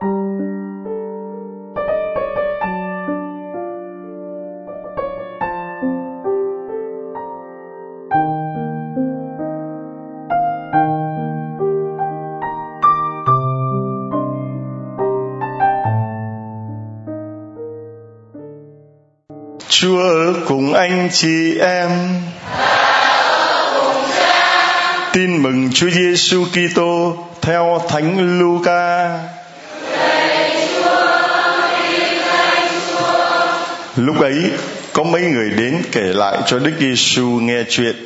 Chúa cùng anh chị em. Tin mừng Chúa Giêsu Kitô theo Thánh Luca. Lúc ấy, có mấy người đến kể lại cho Đức Giêsu nghe chuyện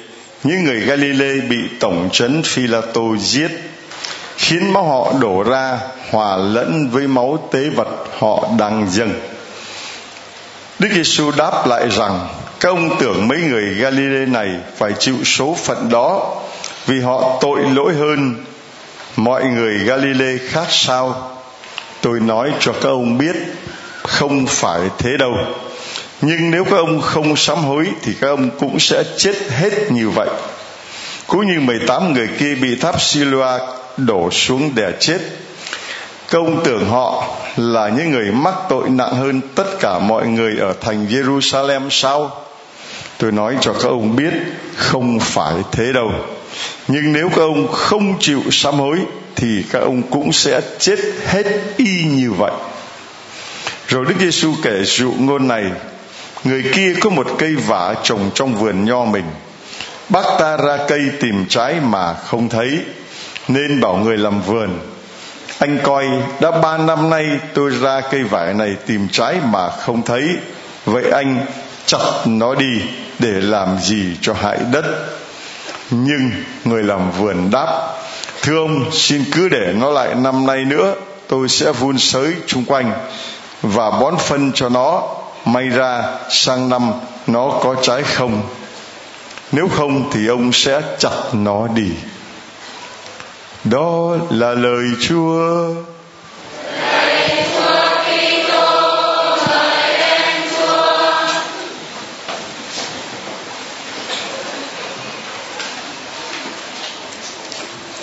những người Galilee bị tổng trấn Phi-la-tô giết, khiến máu họ đổ ra, hòa lẫn với máu tế vật họ đang dâng Đức Giêsu đáp lại rằng, các ông tưởng mấy người Galilee này phải chịu số phận đó vì họ tội lỗi hơn mọi người Galilee khác sao? Tôi nói cho các ông biết, không phải thế đâu. Nhưng nếu các ông không sám hối thì các ông cũng sẽ chết hết như vậy. Cũng như 18 người kia bị tháp Siloa đổ xuống để chết. Công tưởng họ là những người mắc tội nặng hơn tất cả mọi người ở thành Jerusalem sao? Tôi nói cho các ông biết không phải thế đâu. Nhưng nếu các ông không chịu sám hối thì các ông cũng sẽ chết hết y như vậy. Rồi Đức Giêsu kể dụ ngôn này, người kia có một cây vả trồng trong vườn nho mình. Bác ta ra cây tìm trái mà không thấy, nên bảo người làm vườn anh coi đã ba năm nay tôi ra cây vải này tìm trái mà không thấy. Vậy anh chặt nó đi để làm gì cho hại đất? Nhưng người làm vườn đáp thưa ông xin cứ để nó lại năm nay nữa tôi sẽ vun sới chung quanh và bón phân cho nó may ra sang năm nó có trái không? Nếu không thì ông sẽ chặt nó đi. Đó là lời Chúa.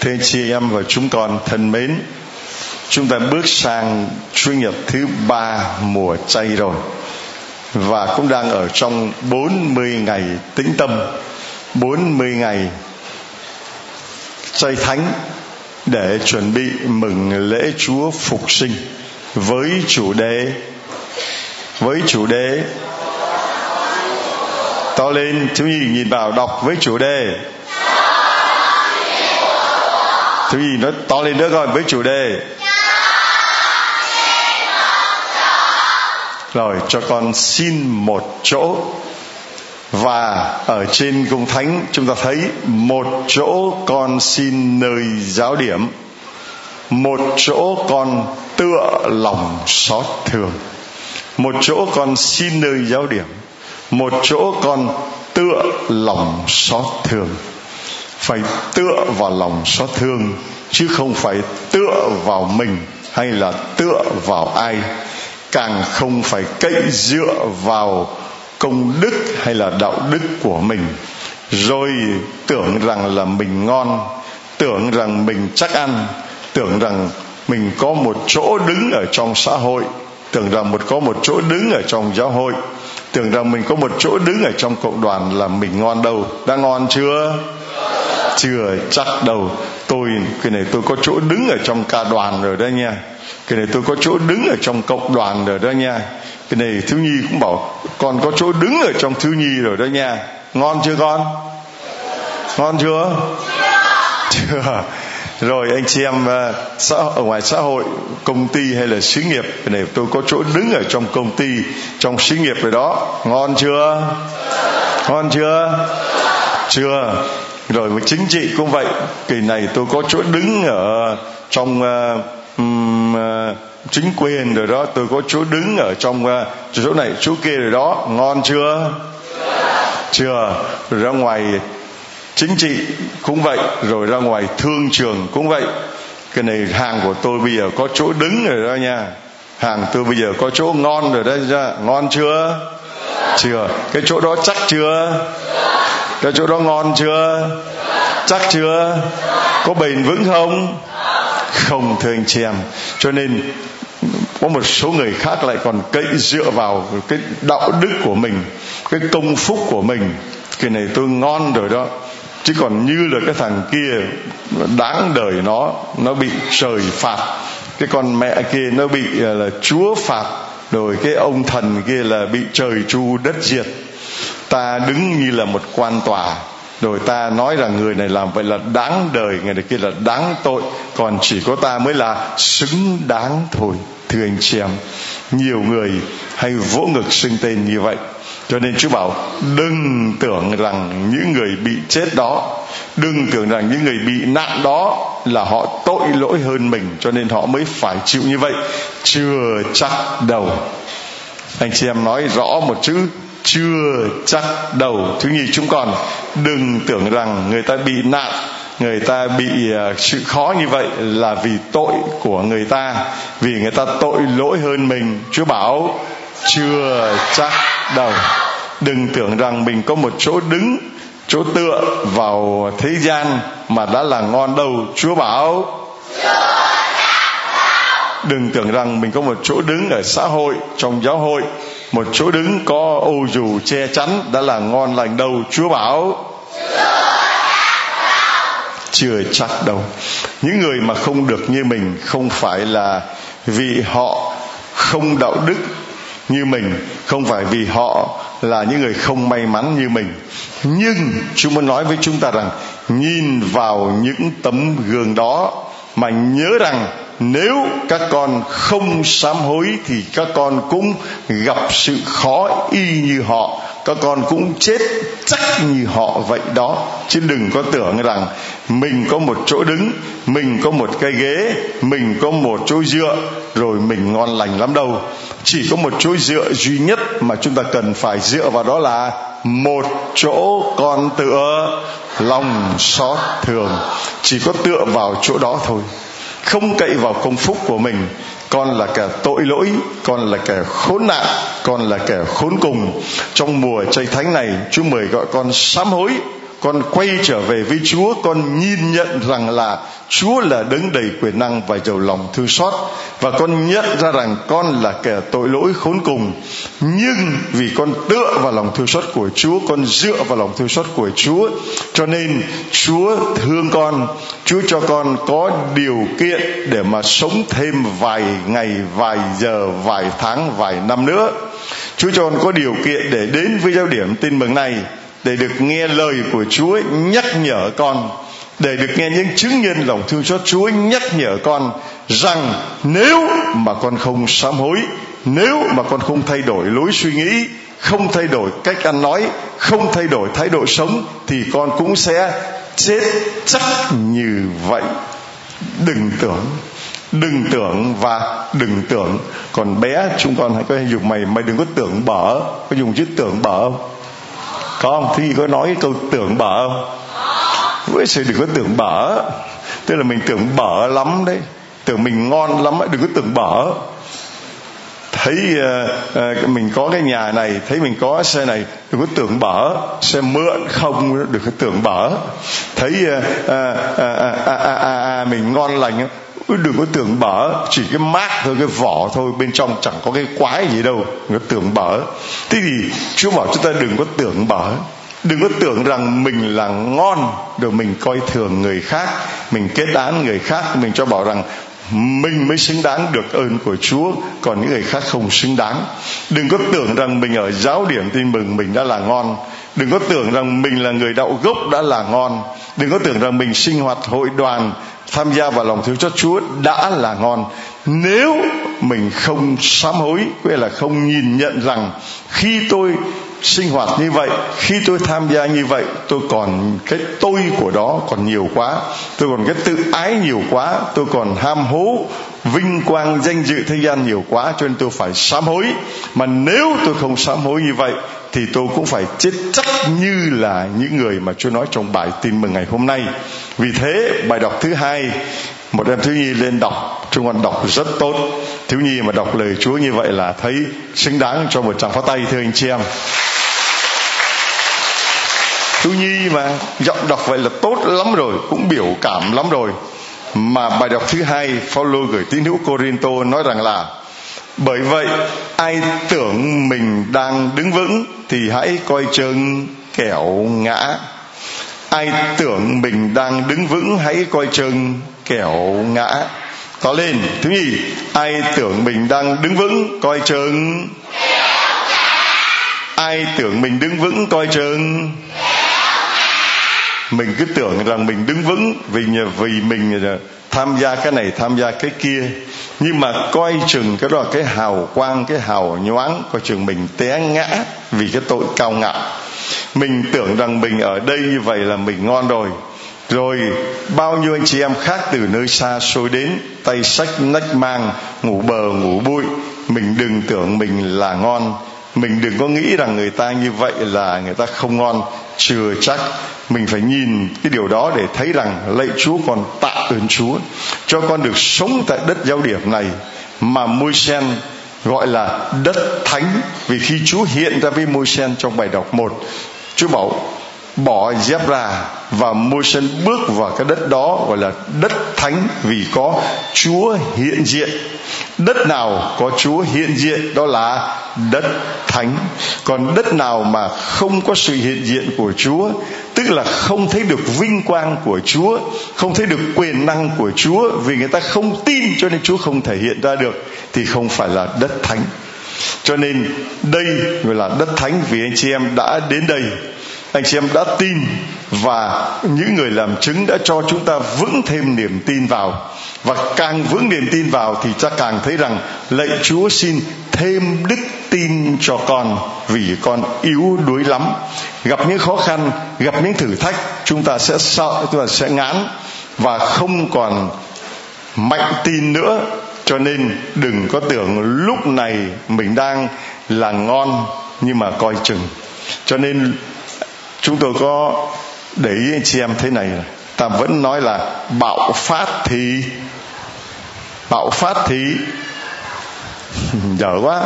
Thưa chị em và chúng con thân mến, chúng ta bước sang Chủ nhật thứ ba mùa chay rồi và cũng đang ở trong 40 ngày tĩnh tâm 40 ngày chay thánh để chuẩn bị mừng lễ Chúa phục sinh với chủ đề, với chủ đề to lên. Thiếu nhi nhìn vào đọc với chủ đề thiếu nhi nói to lên nữa coi, với chủ đề rồi, cho con xin một chỗ. Và ở trên cung thánh, chúng ta thấy một chỗ con xin nơi giáo điểm. Một chỗ con tựa lòng xót thương. Một chỗ con xin nơi giáo điểm. Một chỗ con tựa lòng xót thương. Phải tựa vào lòng xót thương, chứ không phải tựa vào mình hay là tựa vào ai càng không phải cậy dựa vào công đức hay là đạo đức của mình. Rồi tưởng rằng là mình ngon, tưởng rằng mình chắc ăn, tưởng rằng mình có một chỗ đứng ở trong xã hội, tưởng rằng một có một chỗ đứng ở trong giáo hội, tưởng rằng mình có một chỗ đứng ở trong cộng đoàn là mình ngon đâu. Đã ngon chưa? Chưa, chắc đâu. Tôi, cái này tôi có chỗ đứng ở trong ca đoàn rồi đó nha cái này tôi có chỗ đứng ở trong cộng đoàn rồi đó nha. Cái này thiếu nhi cũng bảo con có chỗ đứng ở trong thiếu nhi rồi đó nha. Ngon chưa con? Ngon chưa? Chưa. Rồi anh chị em ờ, xã ở ngoài xã hội công ty hay là xí nghiệp cái này tôi có chỗ đứng ở trong công ty trong xí nghiệp rồi đó. Ngon chưa? Ngon chưa? Chưa. Rồi với chính trị cũng vậy. Kỳ này tôi có chỗ đứng ở trong uh, um, chính quyền rồi đó tôi có chúa đứng ở trong uh, chỗ này. Chỗ kia rồi đó ngon chưa? Chưa. Rồi ra ngoài chính trị cũng vậy rồi ra ngoài thương trường cũng vậy. Cái này hàng của tôi bây giờ có chỗ đứng rồi đó nha. Hàng tôi bây giờ có chỗ ngon rồi đó ra ngon chưa? Chưa. Cái chỗ đó chắc chưa? Cái chỗ đó ngon chưa? Chắc chưa? Có bền vững không? Không thưa anh chị em. Cho nên, có một số người khác lại còn cậy dựa vào cái đạo đức của mình, cái công phúc của mình. Cái này tôi ngon rồi đó. Chứ còn như là cái thằng kia, đáng đời nó nó bị trời phạt. Cái con mẹ kia nó bị à, là chúa phạt. Rồi cái ông thần kia là bị trời chu đất diệt. Ta đứng như là một quan tòa rồi ta nói rằng người này làm vậy là đáng đời, người này kia là đáng tội. Còn chỉ có ta mới là xứng đáng thôi, thưa anh chị em. Nhiều người hay vỗ ngực xưng tên như vậy. Cho nên Chúa bảo, đừng tưởng rằng những người bị chết đó, đừng tưởng rằng những người bị nạn đó là họ tội lỗi hơn mình, cho nên họ mới phải chịu như vậy, chưa chắc đầu anh chị em nói rõ một chữ chưa chắc đầu thứ nhì chúng còn đừng tưởng rằng người ta bị nạn, người ta bị à, sự khó như vậy là vì tội của người ta, vì người ta tội lỗi hơn mình. Chúa bảo, chưa chắc đâu đừng tưởng rằng mình có một chỗ đứng, chỗ tựa vào thế gian mà đã là ngon đâu. Chúa bảo, đừng tưởng rằng mình có một chỗ đứng ở xã hội, trong giáo hội một chỗ đứng có ô dù che chắn đã là ngon lành đâu, chúa bảo. Chưa chắc đâu. Những người mà không được như mình không phải là vì họ không đạo đức như mình, không phải vì họ là những người không may mắn như mình. Nhưng chúng muốn nói với chúng ta rằng, nhìn vào những tấm gương đó mà nhớ rằng nếu các con không sám hối thì các con cũng gặp sự khó y như họ. Các con cũng chết chắc như họ vậy đó. Chứ đừng có tưởng rằng mình có một chỗ đứng, mình có một cái ghế, mình có một chỗ dựa, rồi mình ngon lành lắm đâu. Chỉ có một chỗ dựa duy nhất mà chúng ta cần phải dựa vào đó là một chỗ con tựa, lòng xót thường chỉ có tựa vào chỗ đó thôi không cậy vào công phúc của mình, con là kẻ tội lỗi, con là kẻ khốn nạn, con là kẻ khốn cùng. Trong mùa chay thánh này, chúa mời gọi con sám hối con quay trở về với Chúa, con nhìn nhận rằng là Chúa là đấng đầy quyền năng và giàu lòng thương xót. Và con nhận ra rằng con là kẻ tội lỗi khốn cùng. Nhưng vì con tựa vào lòng thương xót của Chúa, con dựa vào lòng thương xót của Chúa, cho nên Chúa thương con. Chúa cho con có điều kiện để mà sống thêm vài ngày, vài giờ, vài tháng, vài năm nữa. Chúa cho con có điều kiện để đến với giáo điểm tin mừng này để được nghe lời của Chúa, nhắc nhở con. Để được nghe những chứng nhân lòng thương xót Chúa, nhắc nhở con rằng nếu mà con không sám hối, nếu mà con không thay đổi lối suy nghĩ, không thay đổi cách ăn nói, không thay đổi thái độ sống, thì con cũng sẽ chết chắc như vậy. Đừng tưởng đừng tưởng và đừng tưởng. Còn bé, chúng con hãy có dùng mày mày đừng có tưởng bở. Có dùng chữ tưởng bở không? Có không thứ có nói câu tưởng bở không? Với sự đừng có tưởng bở tức là mình tưởng bở lắm đấy. Tưởng mình ngon lắm ấy đừng có tưởng bở thấy uh, uh, mình có cái nhà này thấy mình có xe này đừng có tưởng bở xe mượn không đừng có tưởng bở thấy uh, uh, uh, uh, uh, uh, uh, mình ngon lành đừng có tưởng bở. Chỉ cái mát thôi, cái vỏ thôi, bên trong chẳng có cái quái gì đâu. Đừng có tưởng bở. Thế thì chúa bảo chúng ta đừng có tưởng bở. Đừng có tưởng rằng mình là ngon, rồi mình coi thường người khác, mình kết án người khác, mình cho bảo rằng mình mới xứng đáng được ơn của Chúa, còn những người khác không xứng đáng. Đừng có tưởng rằng mình ở giáo điểm tin mừng mình đã là ngon. Đừng có tưởng rằng mình là người đạo gốc đã là ngon. Đừng có tưởng rằng mình sinh hoạt hội đoàn tham gia vào lòng thương cho Chúa đã là ngon. Nếu mình không sám hối nghĩa là không nhìn nhận rằng khi tôi sinh hoạt như vậy, khi tôi tham gia như vậy, tôi còn cái tôi của đó còn nhiều quá, tôi còn cái tự ái nhiều quá, tôi còn ham hố, vinh quang danh dự thế gian nhiều quá, cho nên tôi phải sám hối. Mà nếu tôi không sám hối như vậy thì tôi cũng phải chết chắc như là những người mà Chúa nói trong bài tin mừng ngày hôm nay. Vì thế, bài đọc thứ hai, một em thiếu nhi lên đọc, trung con đọc rất tốt. Thiếu nhi mà đọc lời Chúa như vậy là thấy xứng đáng cho một tràng pháo tay, thưa anh chị em. Thiếu nhi mà giọng đọc vậy là tốt lắm rồi, cũng biểu cảm lắm rồi. Mà bài đọc thứ hai, Phaolô gửi tín hữu Corinto nói rằng là bởi vậy, ai tưởng mình đang đứng vững thì hãy coi chừng kẻo ngã. Ai tưởng mình đang đứng vững, hãy coi chừng kẻo ngã. Có lên, thứ nhì, ai tưởng mình đang đứng vững, coi chừng ai tưởng mình đứng vững, coi chừng mình cứ tưởng rằng mình đứng vững vì vì mình ờ, tham gia cái này, tham gia cái kia nhưng mà coi chừng cái đó là cái hào quang, cái hào nhoáng, coi chừng mình té ngã vì cái tội cao ngạo. Mình tưởng rằng mình ở đây như vậy là mình ngon rồi. Rồi bao nhiêu anh chị em khác từ nơi xa xôi đến, tay sách nách mang, ngủ bờ, ngủ bụi. Mình đừng tưởng mình là ngon. Mình đừng có nghĩ rằng người ta như vậy là người ta không ngon. Chưa chắc mình phải nhìn cái điều đó để thấy rằng lạy Chúa còn tạ ơn Chúa, cho con được sống tại đất giao điểm này mà môi sen gọi là đất thánh. Vì khi Chúa hiện ra với môi sen trong bài đọc một, Chúa bảo bỏ dép ra và môi sen bước vào cái đất đó gọi là đất thánh vì có Chúa hiện diện đất nào có Chúa hiện diện, đó là đất thánh. Còn đất nào mà không có sự hiện diện của Chúa, tức là không thấy được vinh quang của Chúa, không thấy được quyền năng của Chúa, vì người ta không tin cho nên Chúa không thể hiện ra được, thì không phải là đất thánh. Cho nên đây gọi là đất thánh, vì anh chị em đã đến đây. Anh chị em đã tin và những người làm chứng đã cho chúng ta vững thêm niềm tin vào và càng vững niềm tin vào thì ta càng thấy rằng lạy Chúa xin thêm đức tin cho con vì con yếu đuối lắm. Gặp những khó khăn, gặp những thử thách, chúng ta sẽ sợ, chúng ta sẽ ngán và không còn mạnh tin nữa. Cho nên đừng có tưởng lúc này mình đang là ngon nhưng mà coi chừng. Cho nên chúng tôi có để ý anh chị em thế này, ta vẫn nói là bạo phát thì bạo phát thì dở quá.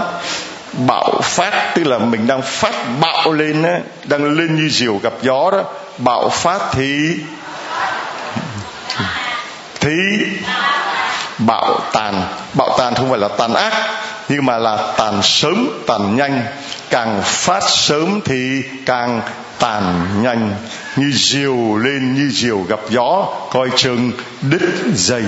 Bạo phát tức là mình đang phát bạo lên á, đang lên như diều gặp gió đó. Bạo phát thì thì bạo tàn. Bạo tàn không phải là tàn ác, nhưng mà là tàn sớm, tàn nhanh. Càng phát sớm thì càng tàn nhanh. Như diều lên, như diều gặp gió, coi chừng đứt dây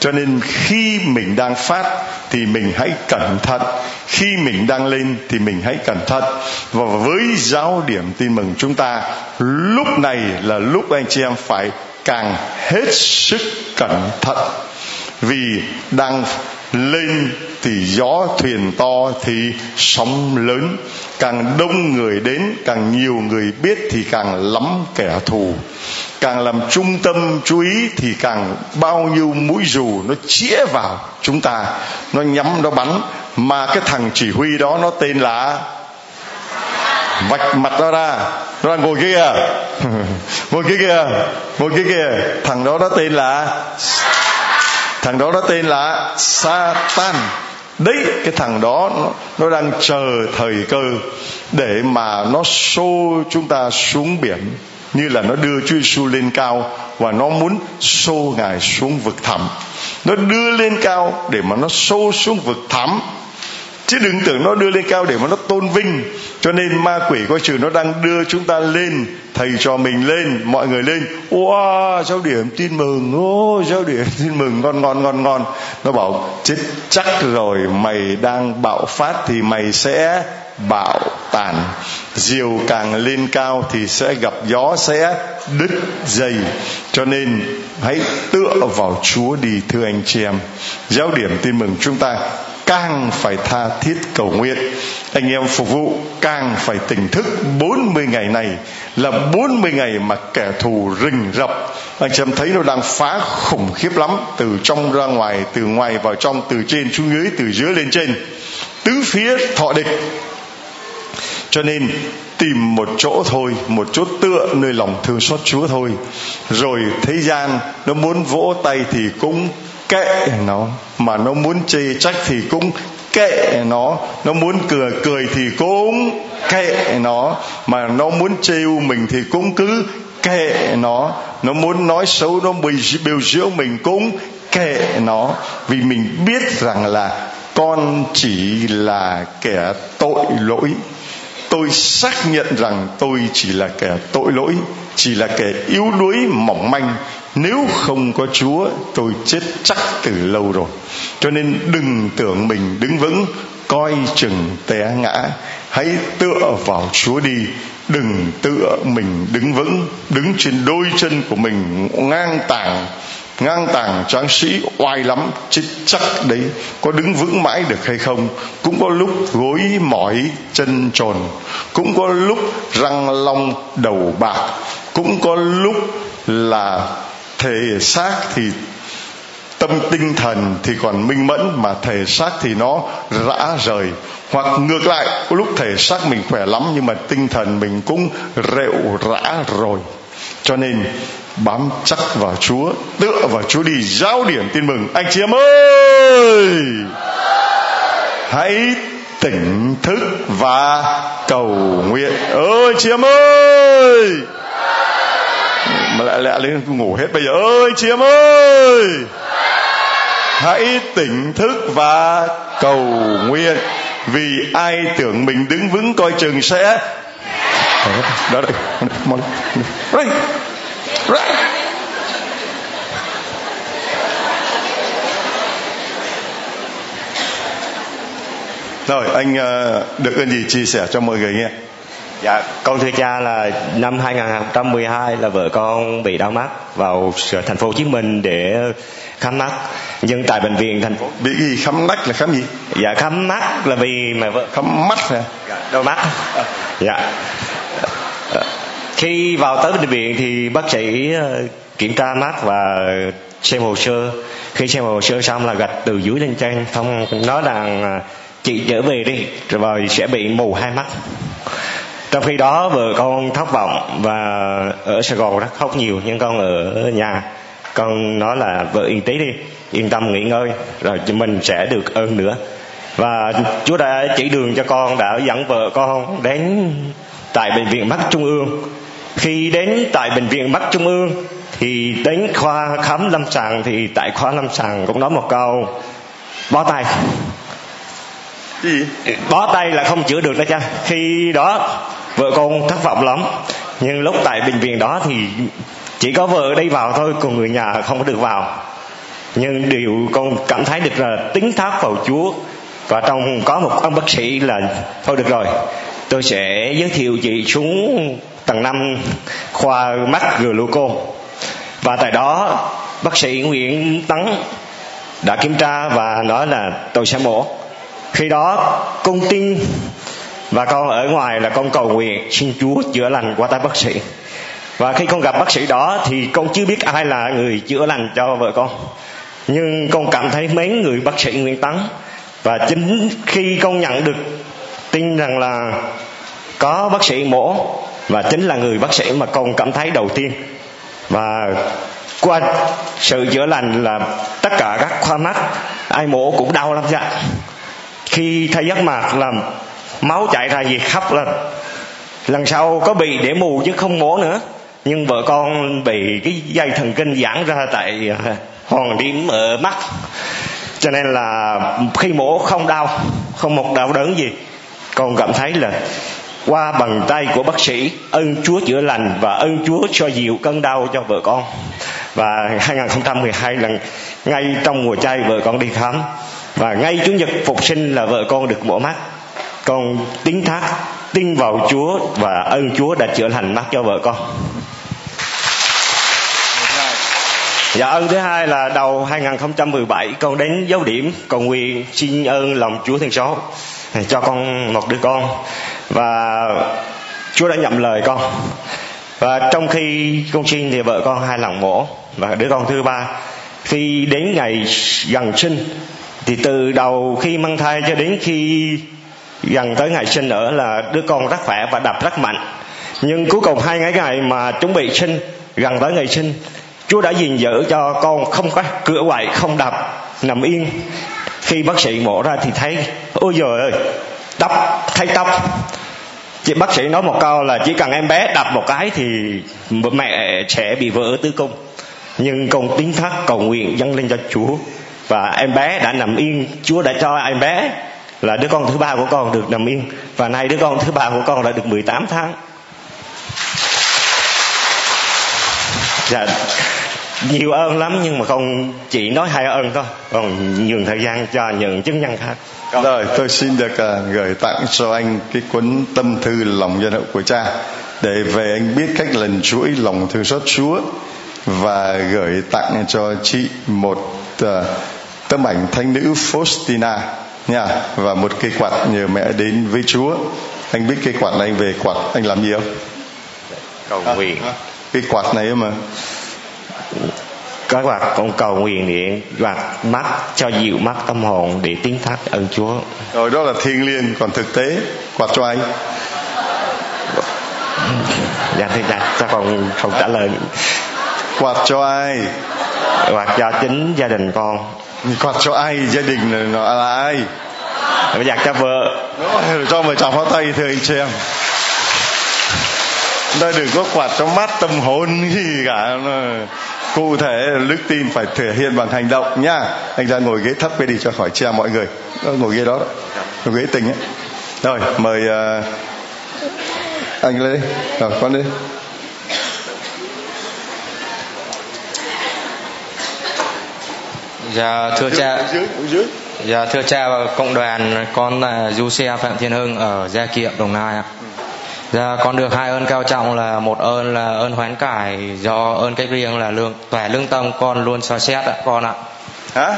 cho nên khi mình đang phát thì mình hãy cẩn thận. Khi mình đang lên thì mình hãy cẩn thận. Và với giáo điểm tin mừng chúng ta, lúc này là lúc anh chị em phải càng hết sức cẩn thận. Vì đang lên thì gió thuyền to thì sóng lớn. Càng đông người đến, càng nhiều người biết thì càng lắm kẻ thù càng làm trung tâm chú ý thì càng bao nhiêu mũi dù nó chĩa vào chúng ta. Nó nhắm nó bắn. Mà cái thằng chỉ huy đó nó tên là vạch mặt nó ra. Nó đang ngồi kia. Ngồi kia kìa. Ngồi kia kìa. Thằng đó nó tên là thằng đó nó tên là Satan. Đấy cái thằng đó nó, nó đang chờ thời cơ để mà nó xô chúng ta xuống biển như là nó đưa Chúa Giêsu lên cao và nó muốn xô ngài xuống vực thẳm. Nó đưa lên cao để mà nó xô xuống vực thẳm. Chứ đừng tưởng nó đưa lên cao để mà nó tôn vinh. Cho nên ma quỷ coi chừng nó đang đưa chúng ta lên, thầy cho mình lên, mọi người lên. Wow giáo điểm tin mừng, ô, giáo điểm tin mừng, ngon ngon ngon ngon. Nó bảo, chết chắc rồi, mày đang bạo phát thì mày sẽ bạo tàn diều càng lên cao thì sẽ gặp gió sẽ đứt dây. Cho nên hãy tựa vào chúa đi, thưa anh chị em. Giáo điểm tin mừng chúng ta, càng phải tha thiết cầu nguyện. Anh em phục vụ, càng phải tỉnh thức. 40 ngày này là 40 ngày mà kẻ thù rình rập. Anh chị em thấy nó đang phá khủng khiếp lắm. Từ trong ra ngoài, từ ngoài vào trong, từ trên xuống dưới, từ dưới lên trên. Tứ phía thọ địch cho nên tìm một chỗ thôi, một chỗ tựa nơi lòng thương xót chúa thôi. Rồi thế gian nó muốn vỗ tay thì cũng kệ nó, mà nó muốn chê trách thì cũng kệ nó. Nó muốn cười cười thì cũng kệ nó, mà nó muốn trêu mình thì cũng cứ kệ nó. Nó muốn nói xấu, nó bị biểu dưỡng mình cũng kệ nó. Vì mình biết rằng là con chỉ là kẻ tội lỗi tôi xác nhận rằng tôi chỉ là kẻ tội lỗi, chỉ là kẻ yếu đuối mỏng manh. Nếu không có chúa, tôi chết chắc từ lâu rồi. Cho nên đừng tưởng mình đứng vững, coi chừng té ngã. Hãy tựa vào chúa đi. Đừng tựa mình đứng vững, đứng trên đôi chân của mình ngang tàng ngang tàng tráng sĩ oai lắm, chết chắc đấy, có đứng vững mãi được hay không? Cũng có lúc gối mỏi chân tròn, cũng có lúc răng long đầu bạc, cũng có lúc là thể xác thì tâm tinh thần thì còn minh mẫn, mà thể xác thì nó rã rời. Hoặc ngược lại, có lúc thể xác mình khỏe lắm, nhưng mà tinh thần mình cũng rệu rã rồi. Cho nên bám chắc vào Chúa, tựa vào Chúa đi giáo điểm tin mừng. Anh chị em ơi! Hãy tỉnh thức và cầu nguyện. Ơi chị em ơi! Mà lại lẹ lên, ngủ hết bây giờ. Ơi chị em ơi! Hãy tỉnh thức và cầu nguyện. Vì ai tưởng mình đứng vững coi chừng sẽ đó đây đây! Đây rồi anh ờ, được ơn gì chia sẻ cho mọi người nghe Dạ, con thưa cha là năm 2012 là vợ con bị đau mắt vào thành phố Hồ Chí Minh để khám mắt. Nhưng tại bệnh viện thành phố bị gì khám mắt là khám gì? Dạ khám mắt là vì mà vợ khám mắt hả? Dạ, đau mắt. Dạ. Khi vào tới bệnh viện thì bác sĩ ờ, kiểm tra mắt và xem hồ sơ. Khi xem hồ sơ xong là gạch từ dưới lên trên, không nói rằng ờ, chị trở về đi rồi sẽ bị mù hai mắt. Trong khi đó vợ con thất vọng và ở sài gòn rất khóc nhiều nhưng con ở nhà. Con nói là vợ yên tí đi yên tâm nghỉ ngơi rồi mình sẽ được ơn nữa. Và chúa đã chỉ đường cho con đã dẫn vợ con đến tại bệnh viện mắt trung ương khi đến tại bệnh viện mắt trung ương thì đến khoa khám lâm sàng thì tại khoa lâm sàng cũng nói một câu bó tay. Gì? Bó tay là không chữa được đó cha. Khi đó vợ con thất vọng lắm. Nhưng lúc tại bệnh viện đó thì chỉ có vợ đi vào thôi còn người nhà không có được vào. Nhưng điều con cảm thấy được là tính thác vào chúa. Và trong có một ông bác sĩ là thôi được rồi tôi sẽ giới thiệu chị xuống tầng năm khoa mắt gluco và tại đó, bác sĩ Nguyễn Tấn đã kiểm tra và nói là tôi sẽ mổ. Khi đó, con tin và con ở ngoài là con cầu nguyện xin Chúa chữa lành qua tay bác sĩ. Và khi con gặp bác sĩ đó thì con chưa biết ai là người chữa lành cho vợ con. Nhưng con cảm thấy mấy người bác sĩ Nguyễn Tấn và chính khi con nhận được tin rằng là có bác sĩ mổ và chính là người bác sĩ mà con cảm thấy đầu tiên. Và qua sự chữa lành là tất cả các khoa mắt, ai mổ cũng đau lắm dạ khi thay giác mạc làm máu chạy ra gì khắp lên. Lần sau có bị để mù chứ không mổ nữa. Nhưng vợ con bị cái dây thần kinh giãn ra tại à, hòn điểm ở mắt. Cho nên là khi mổ không đau, không một đau đớn gì. Con cảm thấy là qua bàn tay của bác sĩ, ơn Chúa chữa lành và ơn Chúa cho dịu cơn đau cho vợ con. Và 2012 lần ngay trong mùa chay vợ con đi khám. Và ngay chủ nhật phục sinh là vợ con được mổ mắt. Con tín thác, tin vào Chúa và ơn Chúa đã chữa lành mắt cho vợ con. Dạ ơn thứ hai là đầu 2017 con đến dấu điểm cầu nguyện xin ơn lòng Chúa Thiên Số cho con một đứa con và Chúa đã nhậm lời con. Và trong khi con sinh thì vợ con hai lòng mổ. Và đứa con thứ ba, khi đến ngày gần sinh, thì từ đầu khi mang thai cho đến khi gần tới ngày sinh nữa là đứa con rất khỏe và đập rất mạnh. Nhưng cuối cùng hai ngày ngày mà chuẩn bị sinh, gần tới ngày sinh, Chúa đã gìn giữ cho con không có cửa quậy, không đập nằm yên. Khi bác sĩ mổ ra thì thấy, ôi giời ơi, tóc, thấy tóc chị bác sĩ nói một câu là chỉ cần em bé đập một cái thì mẹ sẽ bị vỡ tứ cung. Nhưng con tiếng thác cầu nguyện dâng lên cho Chúa. Và em bé đã nằm yên. Chúa đã cho em bé là đứa con thứ ba của con được nằm yên. Và nay đứa con thứ ba của con đã được 18 tháng. Dạ nhiều ơn lắm nhưng mà không chỉ nói hai ơn thôi. Còn nhường thời gian cho những chứng nhân khác rồi tôi xin được uh, gửi tặng cho anh cái cuốn tâm thư lòng nhân hậu của cha. Để về anh biết cách lần chuỗi lòng thương xót chúa và gửi tặng cho chị một uh, tấm ảnh thánh nữ Faustina nha và một cây quạt nhờ mẹ đến với Chúa. Anh biết cây quạt này anh về quạt anh làm gì không? Cầu nguyện. À, cái quạt này mà có quạt con cầu nguyện để quạt mắt cho dịu mắt tâm hồn để tiếng thắt ơn Chúa. Rồi đó là thiêng liêng còn thực tế quạt cho anh. Dạ thì dạ sao còn không trả lời? Quạt cho ai? Quạt cho chính gia đình con. Quạt cho ai? Gia đình là, là ai? Bây giờ cho vợ. Đó, cho mời chào pháo tay thưa anh chị em. Đây đừng có quạt cho mát tâm hồn gì cả cụ thể đức tin phải thể hiện bằng hành động nhá anh ra ngồi ghế thấp đi cho khỏi che mọi người ngồi ghế đó, đó. ngồi ghế tình ấy rồi mời uh, anh lên rồi con đi Dạ thưa cha. Dạ thưa cha và cộng đoàn con là du xe Phạm Thiên Hưng ở Gia Kiệm Đồng Nai ạ. Dạ con được hai ơn cao trọng là một ơn là ơn hoán cải do ơn cách riêng là lương tòa lương tâm con luôn soi xét ạ con ạ. Hả?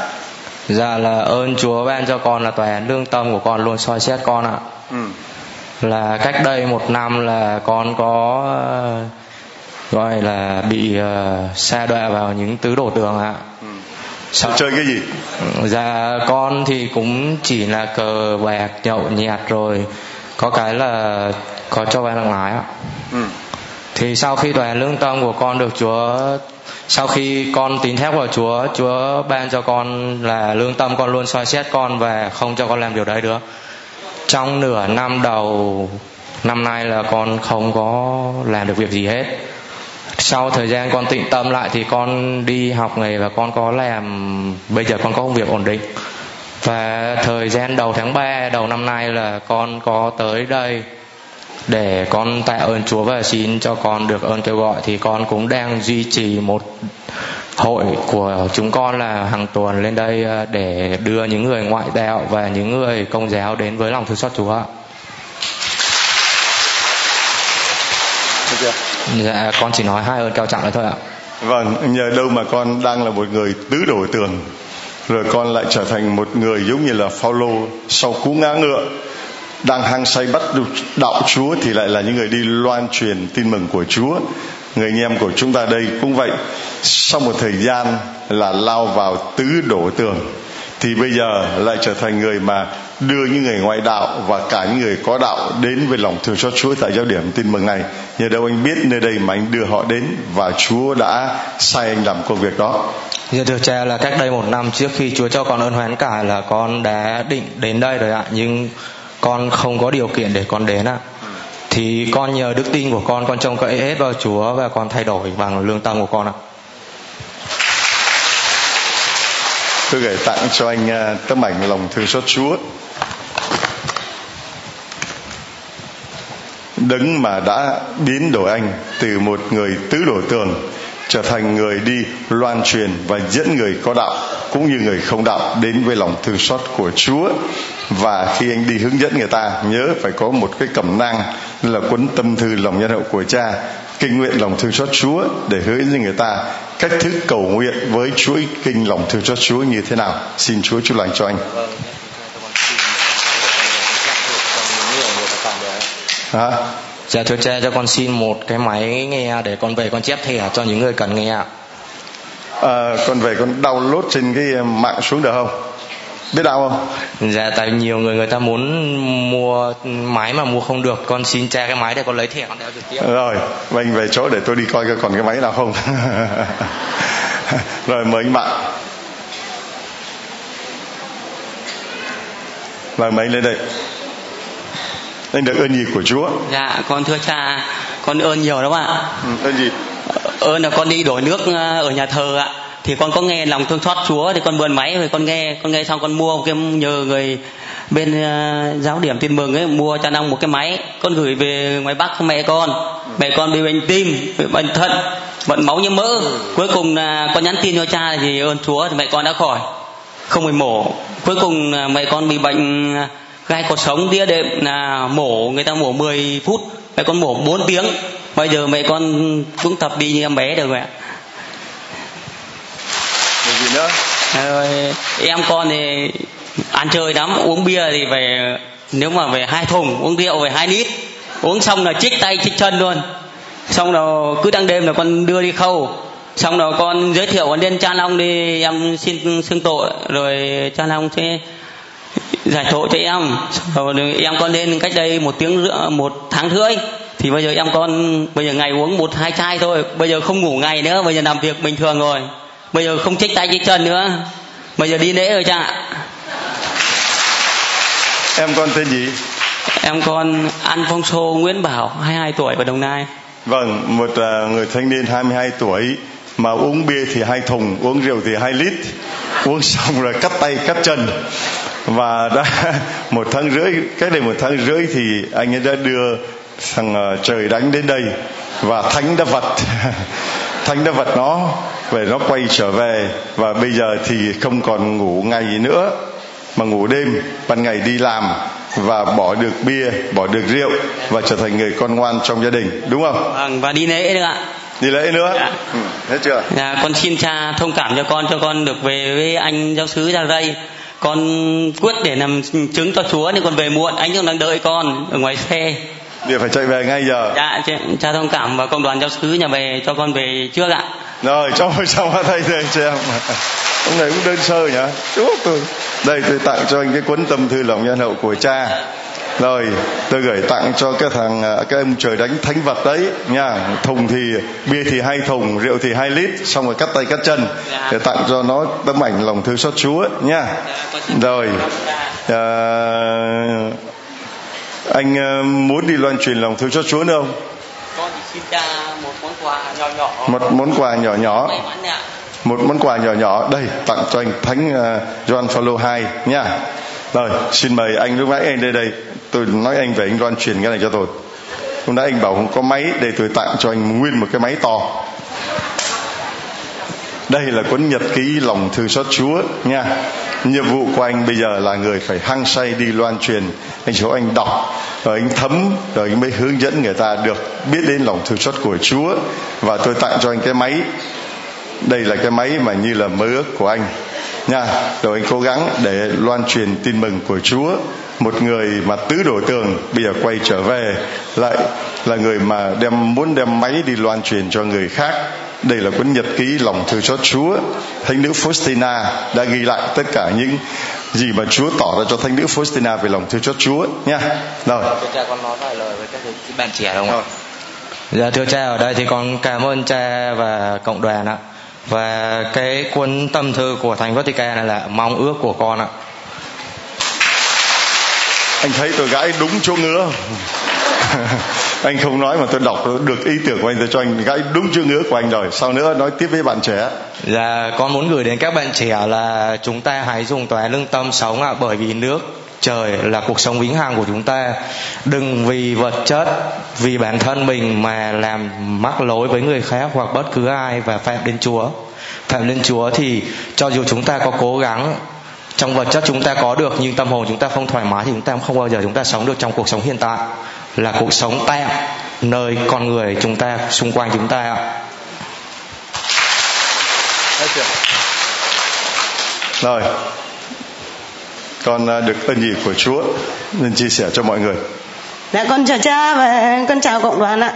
Dạ là ơn Chúa ban cho con là tòa lương tâm của con luôn soi xét con ạ. Ừ. Là cách đây một năm là con có gọi là bị uh, sa đọa vào những tứ đổ tường ạ. Ừ Sao chơi cái gì? Dạ con thì cũng chỉ là cờ bạc nhậu nhẹt rồi có cái là có cho vay nặng lãi ạ. Ừ. Thì sau khi đoàn lương tâm của con được Chúa sau khi con tín thác vào Chúa, Chúa ban cho con là lương tâm con luôn soi xét con và không cho con làm điều đấy nữa. Trong nửa năm đầu năm nay là con không có làm được việc gì hết sau thời gian con tịnh tâm lại thì con đi học nghề và con có làm bây giờ con có công việc ổn định và thời gian đầu tháng 3 đầu năm nay là con có tới đây để con tạ ơn Chúa và xin cho con được ơn kêu gọi thì con cũng đang duy trì một hội của chúng con là hàng tuần lên đây à, để đưa những người ngoại đạo và những người công giáo đến với lòng thương xót Chúa ạ. Dạ con chỉ nói hai ơn cao trọng đấy thôi ạ. Vâng, nhờ đâu mà con đang là một người tứ đổi tường rồi con lại trở thành một người giống như là Phaolô sau cú ngã ngựa, đang hăng say bắt đạo Chúa thì lại là những người đi loan truyền tin mừng của Chúa. Người anh em của chúng ta đây cũng vậy. Sau một thời gian là lao vào tứ đổ tường, thì bây giờ lại trở thành người mà đưa những người ngoại đạo và cả những người có đạo đến với lòng thương xót Chúa tại giáo điểm tin mừng này. Nhờ đâu anh biết nơi đây mà anh đưa họ đến và Chúa đã sai anh làm công việc đó. Dạ thưa cha là cách đây một năm trước khi Chúa cho con ơn hoán cải là con đã định đến đây rồi ạ nhưng con không có điều kiện để con đến ạ. Thì con nhờ đức tin của con con trông cậy hết vào Chúa và con thay đổi bằng lương tâm của con ạ. tôi gửi tặng cho anh à, tấm ảnh lòng thương xót Chúa đấng mà đã biến đổi anh từ một người tứ đổ tường trở thành người đi loan truyền và dẫn người có đạo, cũng như người không đạo đến với lòng thương xót của Chúa. Và khi anh đi hướng dẫn người ta, nhớ phải có một cái cẩm nang là cuốn tâm thư lòng nhân hậu của cha, kinh nguyện lòng thương xót Chúa để hướng dẫn người ta cách thức cầu nguyện với chuỗi kinh lòng thương xót Chúa như thế nào. Xin Chúa chúc lành cho anh. Hả? Dạ thưa cha cho con xin một cái máy nghe để con về con chép thẻ cho những người cần nghe ạ. À, con về con download trên cái mạng xuống được không? Biết đau không? Dạ tại nhiều người người ta muốn mua máy mà mua không được con xin cha cái máy để con lấy thẻ con đeo trực tiếp. Rồi, anh về chỗ để tôi đi coi còn cái máy nào không. Rồi mời anh bạn. Mời mấy lên đây. Anh được ơn gì của Chúa? Dạ con thưa cha con ơn nhiều lắm ạ. Ừ, ơn gì? Ơn là con đi đổi nước ờ, ở nhà thờ ạ. Thì con có nghe lòng thương xót Chúa thì con mượn máy rồi con nghe con nghe xong con mua cái nhờ người bên uh, giáo điểm tin mừng ấy mua cho năng một cái máy. Con gửi về ngoài bắc cho mẹ con. Mẹ con bị bệnh tim bị bệnh thận bệnh máu nhiễm mỡ. Cuối cùng là con nhắn tin cho cha thì ơn chúa thì mẹ con đã khỏi. Không phải mổ cuối cùng là mẹ con bị bệnh gai cột sống đĩa đệm là mổ người ta mổ 10 phút mẹ con mổ 4 tiếng. Bây giờ mẹ con cũng tập đi như em bé được rồi ạ. Gì nữa? Rồi em con thì ăn chơi lắm uống bia thì về nếu mà về hai thùng uống rượu về hai lít. Uống xong là chích tay chích chân luôn. Xong rồi cứ đang đêm là con đưa đi khâu. Xong rồi con giới thiệu con lên cha long đi em xin xưng tội. Rồi cha long sẽ giải tội cho em. Rồi em con lên cách đây một tiếng rưỡi một tháng rưỡi. Thì bây giờ em con bây giờ ngày uống một hai chai thôi. Bây giờ không ngủ ngày nữa bây giờ làm việc bình thường rồi. Bây giờ không chích tay chích chân nữa. Bây giờ đi lễ rồi cha. Em con tên gì? Em con An Phong Sô Nguyễn Bảo 22 tuổi ở Đồng Nai. Vâng một uh, người thanh niên 22 tuổi mà uống bia thì hai thùng uống rượu thì hai lít. Uống xong rồi cắt tay cắt chân và đã một tháng rưỡi cách đây một tháng rưỡi thì anh ấy đã đưa thằng uh, trời đánh đến đây. Và thánh đã vật thánh đã vật nó về nó quay trở về. Và bây giờ thì không còn ngủ ngày nữa mà ngủ đêm ban ngày đi làm và bỏ được bia bỏ được rượu và trở thành người con ngoan trong gia đình. Đúng không? Vâng và đi lễ nữa ạ. Đi lễ nữa? Dạ. ừ, hết chưa? Dạ con xin cha thông cảm cho con cho con được về với anh giáo sứ ra đây con quyết để làm chứng cho chúa nên con về muộn anh cũng đang đợi con ở ngoài xe. Điều phải chạy về ngay giờ. Dạ cha thông cảm và công đoàn giáo sứ nhà về cho con về trước ạ. Rồi cho xong vào đây đây cho em. Ông này cũng đơn sơ nhỉ? Chúa tôi. Đây tôi tặng cho anh cái cuốn tâm thư lòng nhân hậu của cha rồi tôi gửi tặng cho cái thằng à, cái ông trời đánh thánh vật đấy nha. Thùng thì bia thì hai thùng rượu thì hai lít xong rồi cắt tay cắt chân. Để tặng cho nó tấm ảnh lòng thương xót chúa nha. Rồi à, anh à, muốn đi loan truyền lòng thương xót chúa nữa không? Con thì xin cha một món quà nhỏ nhỏ. Một món quà nhỏ nhỏ. Một món quà nhỏ nhỏ. Đây tặng cho anh thánh uh, John Paulo II nha. Rồi xin mời anh lúc nãy anh đây đây tôi nói anh về anh loan truyền cái này cho tôi. Hôm nãy anh bảo không có máy để tôi tặng cho anh nguyên một cái máy to. Đây là cuốn nhật ký lòng thư xót Chúa nha. Nhiệm vụ của anh bây giờ là người phải hăng say đi loan truyền. Anh chỗ anh đọc, rồi anh thấm, rồi anh mới hướng dẫn người ta được biết đến lòng thương xót của Chúa. Và tôi tặng cho anh cái máy. Đây là cái máy mà như là mơ ước của anh nha rồi anh cố gắng để loan truyền tin mừng của Chúa. Một người mà tứ đổ tường bây giờ quay trở về lại là người mà đem muốn đem máy đi loan truyền cho người khác. Đây là cuốn nhật ký lòng thương xót Chúa. Thánh nữ Faustina đã ghi lại tất cả những gì mà Chúa tỏ ra cho thánh nữ Faustina về lòng thương xót Chúa. Nha rồi. Cha con nói vài lời với các bạn trẻ không ạ? Dạ thưa cha ở đây thì con cảm ơn cha và cộng đoàn ạ và cái cuốn tâm thư của thành Vatican này là mong ước của con ạ. Anh thấy tôi gãi đúng chỗ ngứa. Anh không nói mà tôi đọc được ý tưởng của anh tôi cho anh gãi đúng chữ ngứa của anh rồi. Sau nữa nói tiếp với bạn trẻ. Dạ con muốn gửi đến các bạn trẻ là chúng ta hãy dùng tòa lương tâm sống ạ bởi vì nước trời là cuộc sống vĩnh hằng của chúng ta. Đừng vì vật chất, vì bản thân mình mà làm mắc lỗi với người khác hoặc bất cứ ai và phạm đến chúa. Phạm đến chúa thì cho dù chúng ta có cố gắng, trong vật chất chúng ta có được nhưng tâm hồn chúng ta không thoải mái thì chúng ta không bao giờ chúng ta sống được trong cuộc sống hiện tại. Là cuộc sống tạm, nơi con người chúng ta, xung quanh chúng ta ạ. Rồi con à, được ơn nhị của Chúa nên chia sẻ cho mọi người. Dạ con chào cha và con chào cộng đoàn ạ.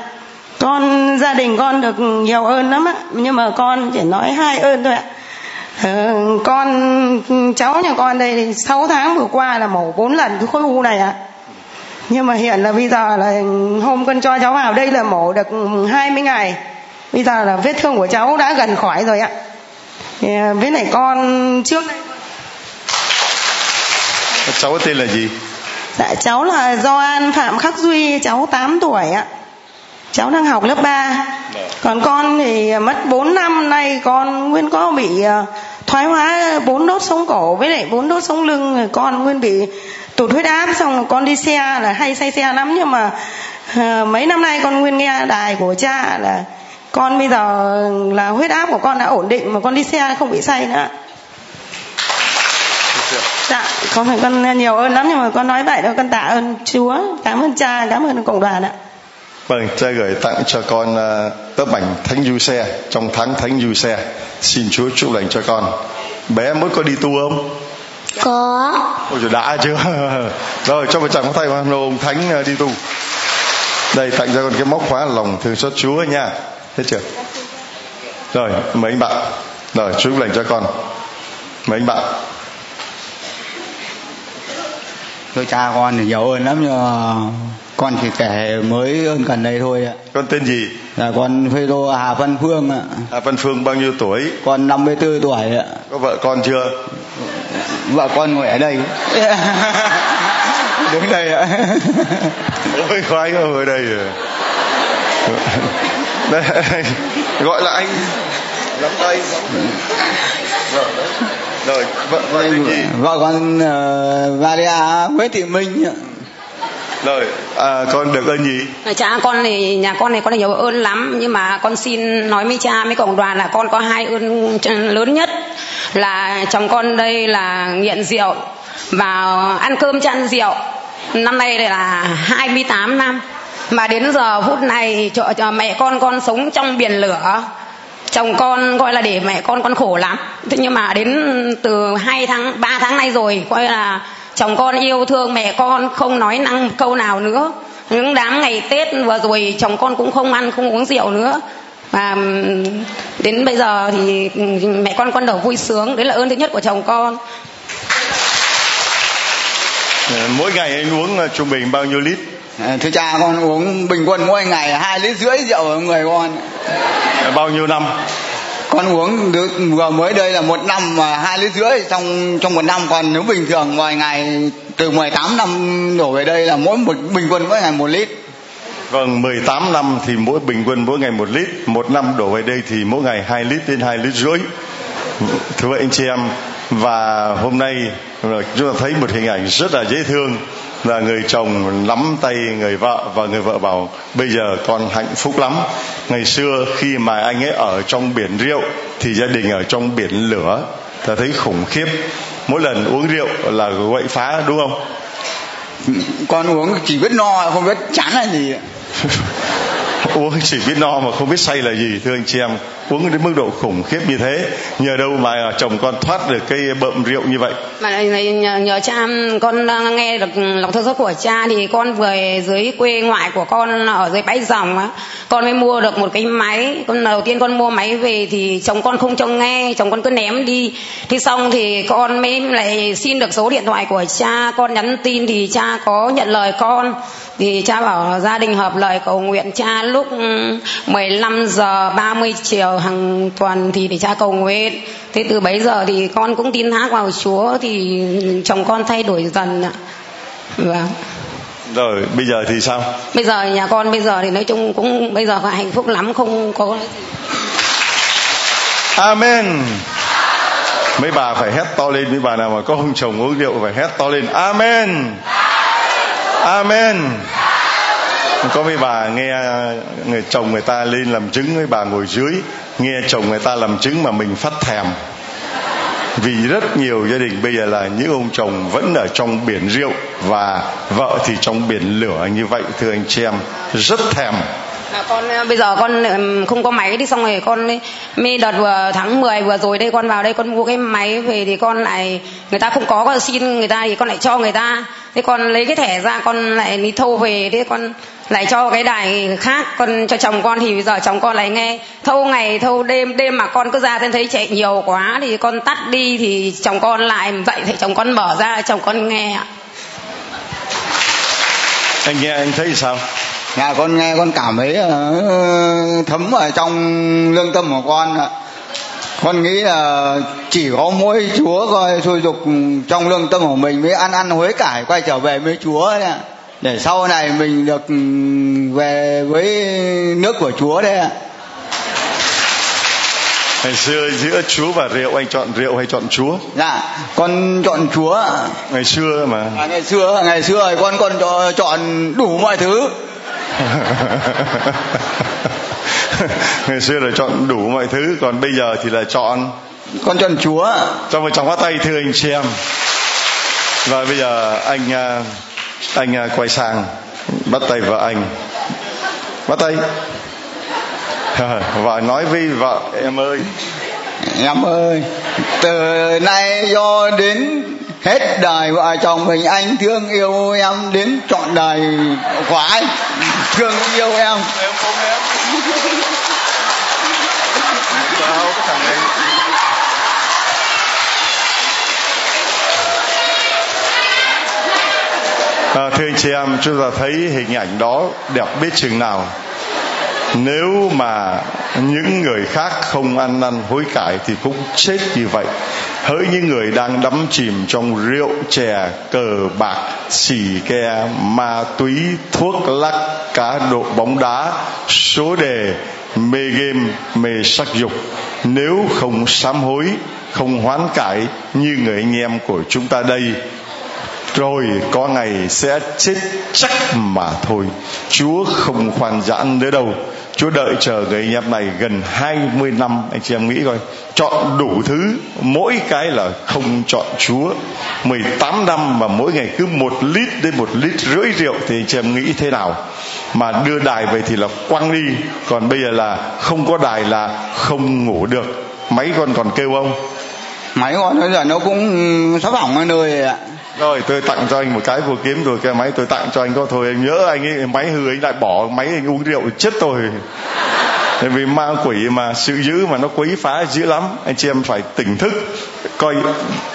Con gia đình con được nhiều ơn lắm ạ, nhưng mà con chỉ nói hai ơn thôi ạ. Ừ, con cháu nhà con đây 6 tháng vừa qua là mổ 4 lần cái khối u này ạ. Nhưng mà hiện là bây giờ là hôm con cho cháu vào đây là mổ được 20 ngày. Bây giờ là vết thương của cháu đã gần khỏi rồi ạ. À, với này con trước đây cháu tên là gì? Dạ cháu là do an phạm khắc duy cháu 8 tuổi ạ. Cháu đang học lớp 3 còn con thì mất 4 năm nay con nguyên có bị ờ, thoái hóa bốn đốt sống cổ với lại bốn đốt sống lưng. Con nguyên bị tụt huyết áp xong con đi xe là hay say xe lắm. Nhưng mà ờ, mấy năm nay con nguyên nghe đài của cha là con bây giờ là huyết áp của con đã ổn định mà con đi xe không bị say nữa dạ con phải con nhiều ơn lắm nhưng mà con nói vậy đâu con tạ ơn chúa cảm ơn cha cảm ơn cộng đoàn ạ Vâng, cha gửi tặng cho con uh, tấm ảnh Thánh Du Xe trong tháng Thánh Du Xe. Xin Chúa chúc lành cho con. Bé mới có đi tu không? Có Ôi trời đã chưa? Rồi cho một chàng có tay vào ông Thánh uh, đi tu. Đây tặng cho con cái móc khóa lòng thương xót Chúa nha. Thấy chưa? Rồi, mấy anh bạn. Rồi, chúc lành cho con. Mấy anh bạn. Tôi cha con thì giàu ơn lắm nhưng mà con chỉ kể mới ơn gần đây thôi ạ. Con tên gì? Là con Phêrô Hà Văn Phương ạ. Hà Văn Phương bao nhiêu tuổi? Con 54 tuổi ạ. Có vợ con chưa? Vợ con ngồi ở đây. Đứng đây ạ. Ôi khoái không ở đây rồi. Đây, gọi là anh nắm tay rồi rồi vợ vợ tên gì Vợ con uh, Maria Nguyễn Thị Minh ạ. rồi à, con được ơn gì? Cha con thì nhà con này con nhiều ơn lắm nhưng mà con xin nói với cha với cộng đoàn là con có hai ơn lớn nhất là chồng con đây là nghiện rượu và ăn cơm chăn rượu. Năm nay là 28 năm mà đến giờ phút này cho, cho mẹ con con sống trong biển lửa chồng con gọi là để mẹ con con khổ lắm. Thế nhưng mà đến từ hai tháng, ba tháng nay rồi, coi là chồng con yêu thương mẹ con, không nói năng câu nào nữa. Những đám ngày tết vừa rồi, chồng con cũng không ăn, không uống rượu nữa. Và đến bây giờ thì mẹ con con đầu vui sướng. Đấy là ơn thứ nhất của chồng con. Ờ, mỗi ngày anh uống ờ, trung bình bao nhiêu lít? Thưa cha con uống bình quân mỗi ngày hai lít rưỡi rượu ở người con. Ờ, bao nhiêu năm Con uống được vừa mới đây là một năm mà hai lít rưỡi trong trong một năm còn nếu bình thường ngoài ngày từ 18 năm đổ về đây là mỗi một bình quân mỗi ngày một lít. Vâng, 18 năm thì mỗi bình quân mỗi ngày một lít, một năm đổ về đây thì mỗi ngày 2 lít đến 2 lít rưỡi. Thưa anh chị em, và hôm nay ờ, chúng ta thấy một hình ảnh rất là dễ thương là người chồng nắm tay người vợ và người vợ bảo bây giờ con hạnh phúc lắm. Ngày xưa khi mà anh ấy ở trong biển rượu thì gia đình ở trong biển lửa. Ta thấy khủng khiếp. Mỗi lần uống rượu là quậy phá đúng không? Con uống chỉ biết no không biết chán là gì. uống chỉ biết no mà không biết say là gì thưa anh chị em uống đến mức độ khủng khiếp như thế nhờ đâu mà chồng con thoát được cái bợm rượu như vậy? Mà này, nhờ, nhờ cha con nghe được lòng thương xót của cha thì con vừa dưới quê ngoại của con ở dưới bãi dòng á. Con mới mua được một cái máy. Con đầu tiên con mua máy về thì chồng con không cho nghe chồng con cứ ném đi. Thế xong thì con mới lại xin được số điện thoại của cha. Con nhắn tin thì cha có nhận lời con. Thì cha bảo gia đình hợp lời cầu nguyện cha lúc 15 giờ 30 chiều hàng tuần thì để cha cầu nguyện. Thế từ bấy giờ thì con cũng tin thác vào chúa thì chồng con thay đổi dần ạ. Vâng. Rồi bây giờ thì sao? Bây giờ nhà con bây giờ thì nói chung cũng bây giờ hạnh phúc lắm không có amen. Mấy bà phải hét to lên mấy bà nào mà có ông chồng uống rượu phải hét to lên. Amen. Amen có mấy bà nghe, người chồng người ta lên làm chứng mấy bà ngồi dưới, nghe chồng người ta làm chứng mà mình phát thèm. Vì rất nhiều gia đình bây giờ là những ông chồng vẫn ở trong biển rượu và vợ thì trong biển lửa như vậy, thưa anh chị em. Rất thèm. À, con à, bây giờ con ừ, không có máy đi xong rồi con mới đợt vừa tháng 10 vừa rồi đây con vào đây con mua cái máy về thì con lại người ta không có con xin người ta thì con lại cho người ta. Thế con lấy cái thẻ ra con lại đi thâu về thế con lại cho cái đài khác con cho chồng con. Thì bây giờ chồng con lại nghe thâu ngày thâu đêm đêm mà con cứ ra thấy thấy chạy nhiều quá thì con tắt đi thì chồng con lại dậy thì chồng con mở ra chồng con nghe ạ. Anh nghe anh thấy sao? Nhà con nghe con cảm thấy ờ, thấm ở trong lương tâm của con ạ. con nghĩ là chỉ có mỗi chúa coi xôi dục trong lương tâm của mình mới ăn ăn hối cải quay trở về với chúa đấy ạ. Để sau này mình được về với nước của chúa đấy ạ. Ngày xưa giữa chúa và rượu anh chọn rượu hay chọn chúa? Dạ con chọn chúa ngày xưa mà. À, ngày xưa ngày xưa con con chọn đủ mọi thứ ngày xưa là chọn đủ mọi thứ còn bây giờ thì là chọn con chọn chúa. Cho một trong phát tay thưa anh chị em. Và bây giờ anh à, anh à, quay sang bắt tay vợ anh. Bắt tay. Và nói với vợ em ơi. Em ơi từ nay do đến hết đời vợ chồng mình anh thương yêu em đến trọn đời của anh thương yêu em em không em Đâu, cái thằng này À, thưa anh chị em, chúng ta thấy hình ảnh đó đẹp biết chừng nào. Nếu mà những người khác không ăn năn hối cải thì cũng chết như vậy. Hỡi những người đang đắm chìm trong rượu chè, cờ bạc, xì ke, ma túy, thuốc lắc, cá độ bóng đá, số đề, mê game, mê sắc dục. Nếu không sám hối, không hoán cải như người anh em của chúng ta đây rồi có ngày sẽ chết chắc mà thôi chúa không khoan giãn nữa đâu Chúa đợi chờ người anh em này gần 20 năm. Anh chị em nghĩ coi, chọn đủ thứ, mỗi cái là không chọn Chúa. 18 năm mà mỗi ngày cứ một lít đến một lít rưỡi rượu thì anh chị em nghĩ thế nào? Mà đưa đài về thì là quăng đi còn bây giờ là không có đài là không ngủ được. Máy con còn kêu không? Máy con bây giờ nó cũng sắp hỏng ở nơi ạ rồi, tôi tặng cho anh một cái vô kiếm rồi cái máy tôi tặng cho anh có thôi. Anh nhớ anh ấy, máy hư anh lại bỏ máy anh uống rượu chết tôi. Tại vì ma quỷ mà, sự dữ mà nó quấy phá dữ lắm. Anh chị em phải tỉnh thức, coi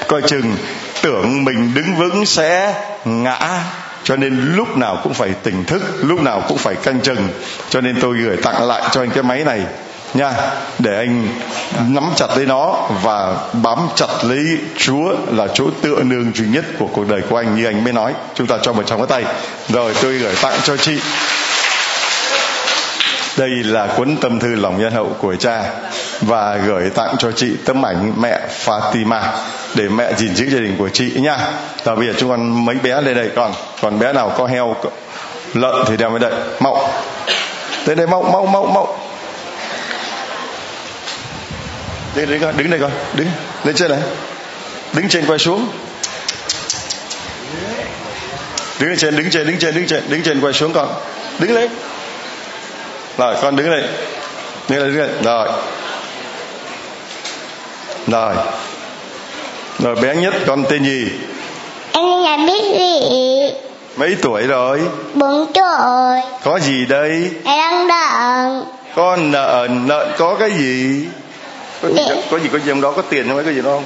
coi chừng. Tưởng mình đứng vững sẽ ngã. Cho nên lúc nào cũng phải tỉnh thức, lúc nào cũng phải canh chừng. Cho nên tôi gửi tặng lại cho anh cái máy này nha, để anh nắm chặt lấy nó và bám chặt lấy Chúa là chỗ tựa nương duy nhất của cuộc đời của anh, như anh mới nói chúng ta cho một trong cái tay rồi, tôi gửi tặng cho chị đây là cuốn tâm thư lòng nhân hậu của cha và gửi tặng cho chị tấm ảnh mẹ Fatima để mẹ gìn giữ gia đình của chị nha. Và bây giờ chúng con mấy bé lên đây còn còn bé nào có heo, lợn thì đem đến đây. Mậu. Đến đây mậu mậu mậu mậu. Đứng đây con, đứng đây con, đứng lên trên này. Đứng trên quay xuống. Đứng lên trên, đứng trên, đứng trên, đứng trên, đứng trên quay xuống con. Đứng lên. Rồi con đứng lên. Đứng lên, đứng lên. Rồi. Rồi. Rồi bé nhất con tên gì? Em là biết gì? Mấy tuổi rồi? Bốn tuổi. Có gì đây? Em đang đợi. Con lợn, lợn có cái gì? Có gì, có gì có gì trong đó có tiền không? Có gì đó không?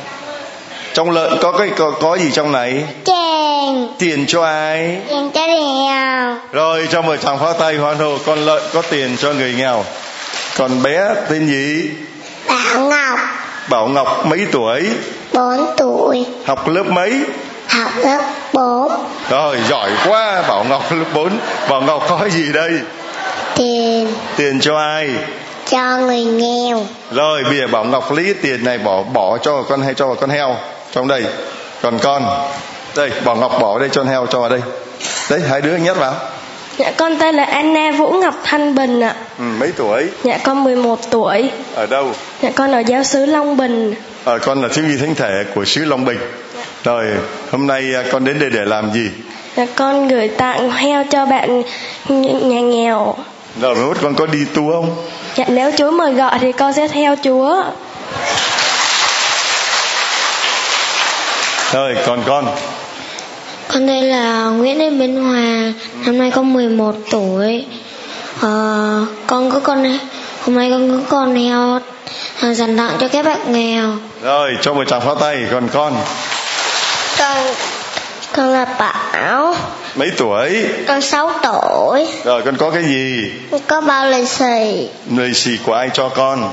Trong lợn có cái có, có gì trong này? Tiền. Tiền cho ai? Tiền cho nghèo. Rồi cho một tràng pháo tay hoan hô con lợn có tiền cho người nghèo. Còn bé tên gì? Bảo Ngọc. Bảo Ngọc mấy tuổi? Bốn tuổi. Học lớp mấy? Học lớp bốn. Rồi giỏi quá Bảo Ngọc lớp 4 Bảo Ngọc có gì đây Tiền Tiền cho ai cho người nghèo. Rồi bây giờ Bảo Ngọc lấy tiền này bỏ bỏ cho con hay cho con heo Trong đây Còn con Đây Bảo Ngọc bỏ đây cho con heo cho vào đây Đấy hai đứa nhét vào Dạ con tên là Anna Vũ Ngọc Thanh Bình ạ. ừ, Mấy tuổi Dạ con 11 tuổi. Ở đâu Dạ con ở giáo xứ Long Bình. Ờ, con là thiếu nhi thánh thể của xứ Long Bình Rồi hôm nay à, con đến đây để làm gì Dạ con gửi tặng heo cho bạn nh- nhà nghèo. Rồi mới mốt con có đi tu không Dạ nếu Chúa mời gọi thì con sẽ theo Chúa. Rồi còn con Con đây là Nguyễn Lê Minh Hòa, năm nay con 11 tuổi. Ờ, con có con hôm nay con có con heo à, dành tặng cho các bạn nghèo. Rồi cho một tràng pháo tay Còn con Con con là Bảo, mấy tuổi? Con 6 tuổi, Rồi con có cái gì? Có bao lì xì, Lì xì của ai cho con?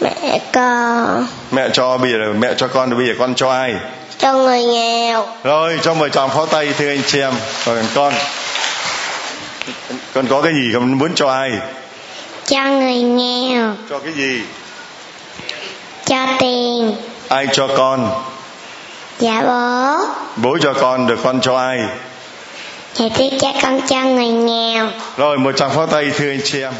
Mẹ con mẹ cho bây giờ mẹ cho con bây giờ con cho ai? Cho người nghèo. Rồi cho mời chàng pháo tay thưa anh chị em. Còn con. Con có cái gì con muốn cho ai? Cho người nghèo. Cho cái gì? Cho tiền. Ai cho con? Dạ bố. Bố cho con được con cho ai dạ thì cho con cho người nghèo. Rồi một tràng pháo tay thưa anh chị em.